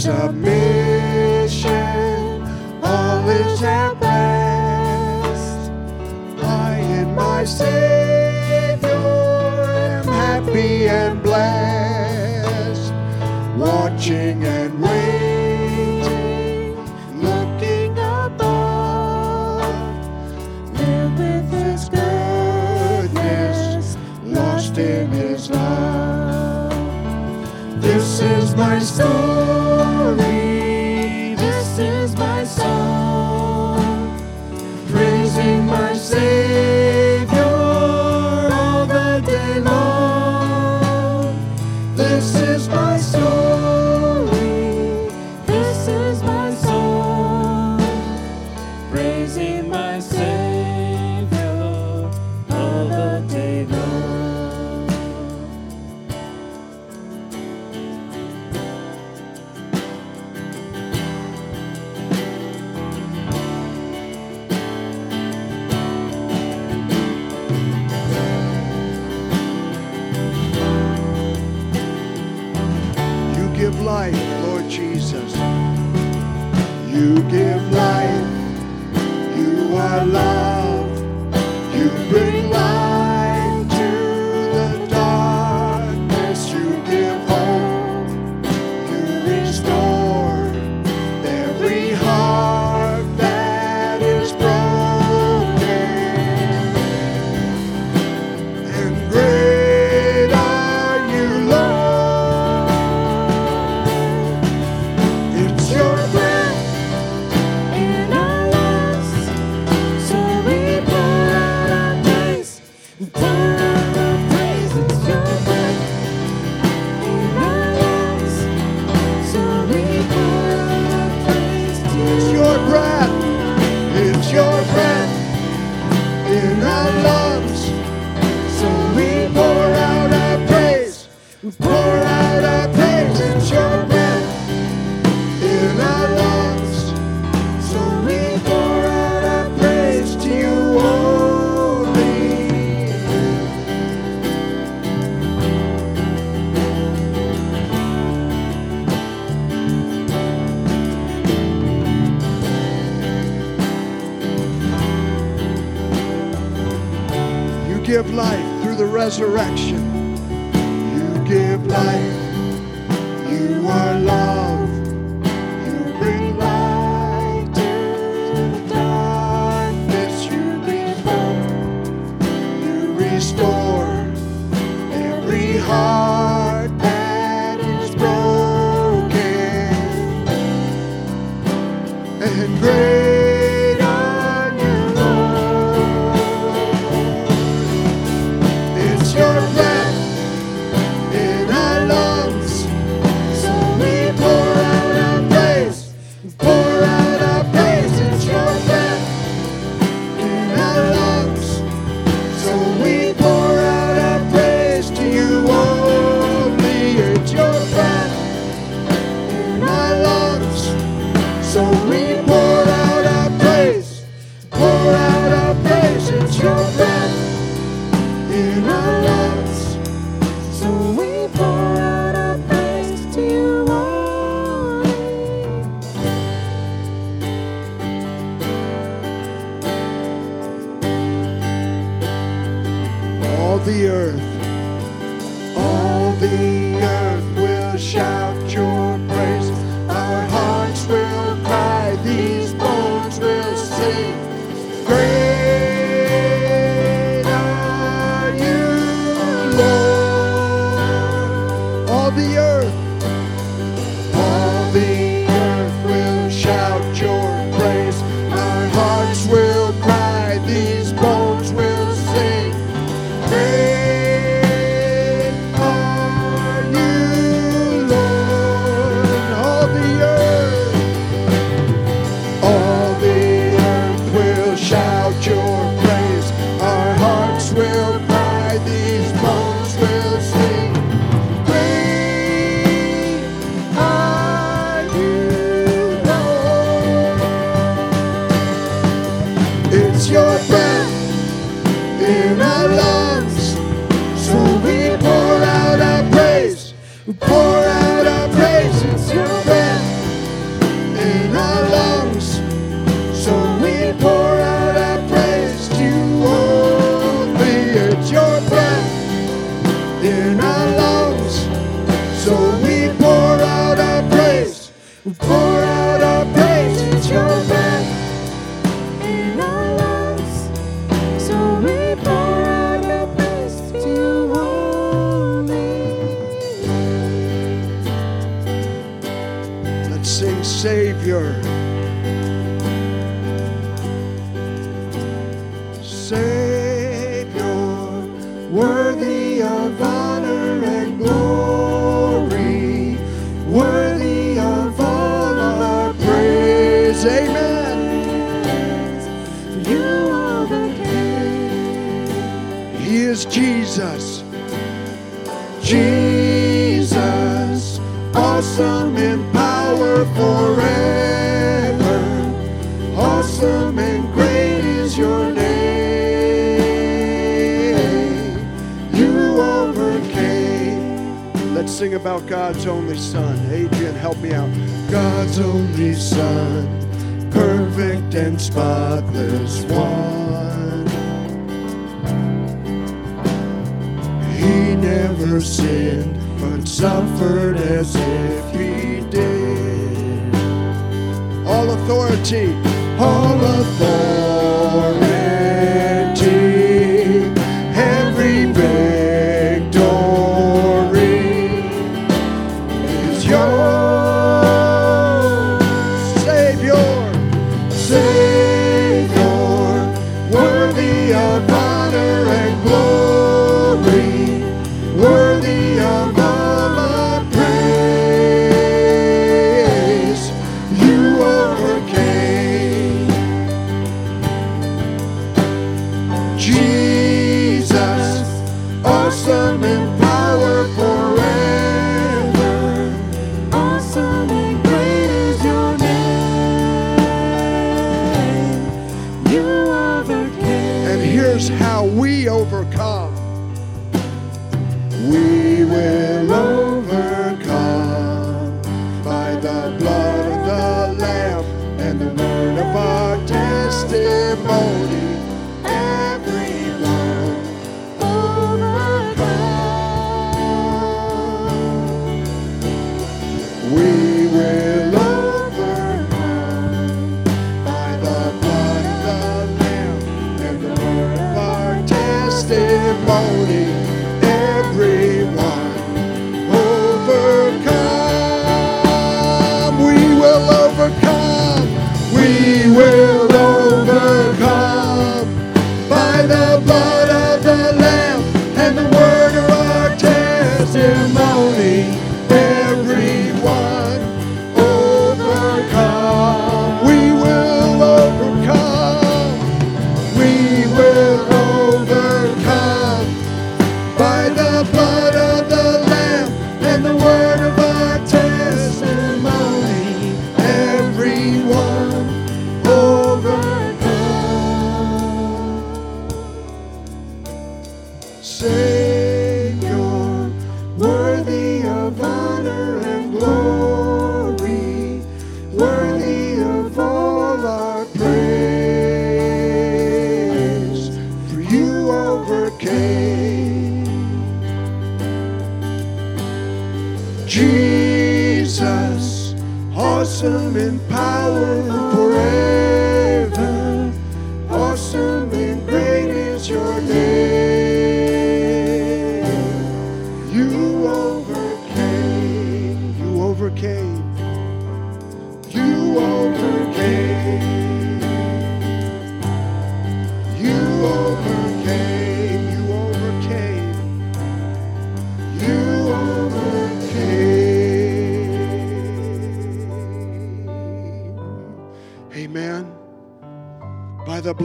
Perfect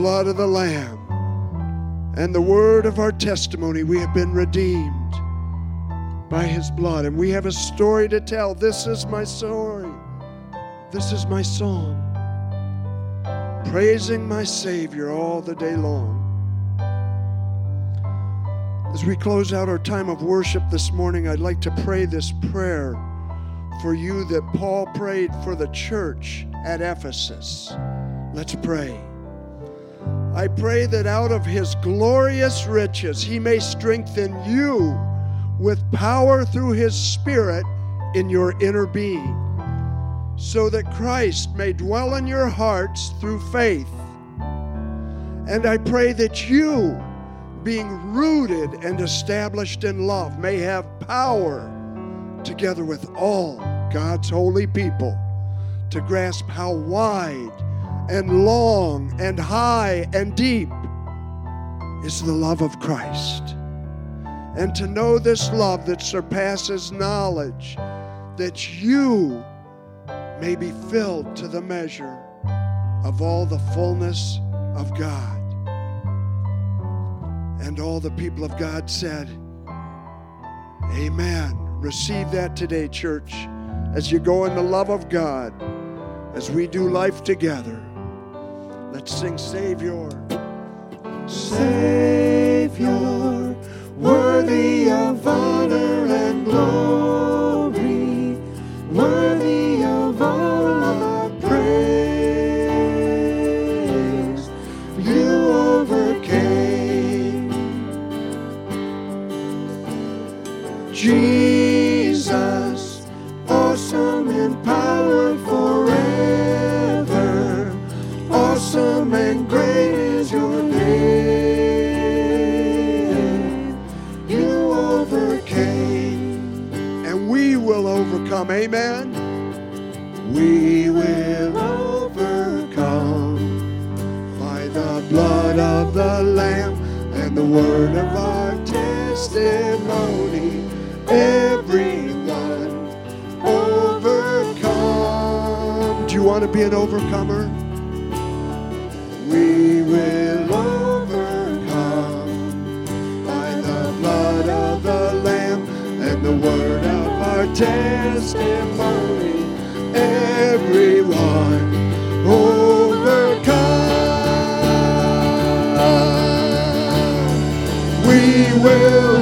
blood of the Lamb and the word of our testimony, we have been redeemed by his blood. And we have a story to tell. This is my story. This is my song. Praising my Savior all the day long. As we close out our time of worship this morning, I'd like to pray this prayer for you that Paul prayed for the church at Ephesus. Let's pray. I pray that out of his glorious riches he may strengthen you with power through his Spirit in your inner being, so that Christ may dwell in your hearts through faith. And I pray that you, being rooted and established in love, may have power, together with all God's holy people, to grasp how wide and long and high and deep is the love of Christ. And to know this love that surpasses knowledge, that you may be filled to the measure of all the fullness of God. And all the people of God said, Amen. Receive that today, church, as you go in the love of God, as we do life together. Let's sing Savior. Savior, worthy of honor and glory, want to be an overcomer? We will overcome by the blood of the Lamb and the word of our testimony. Everyone overcome. We will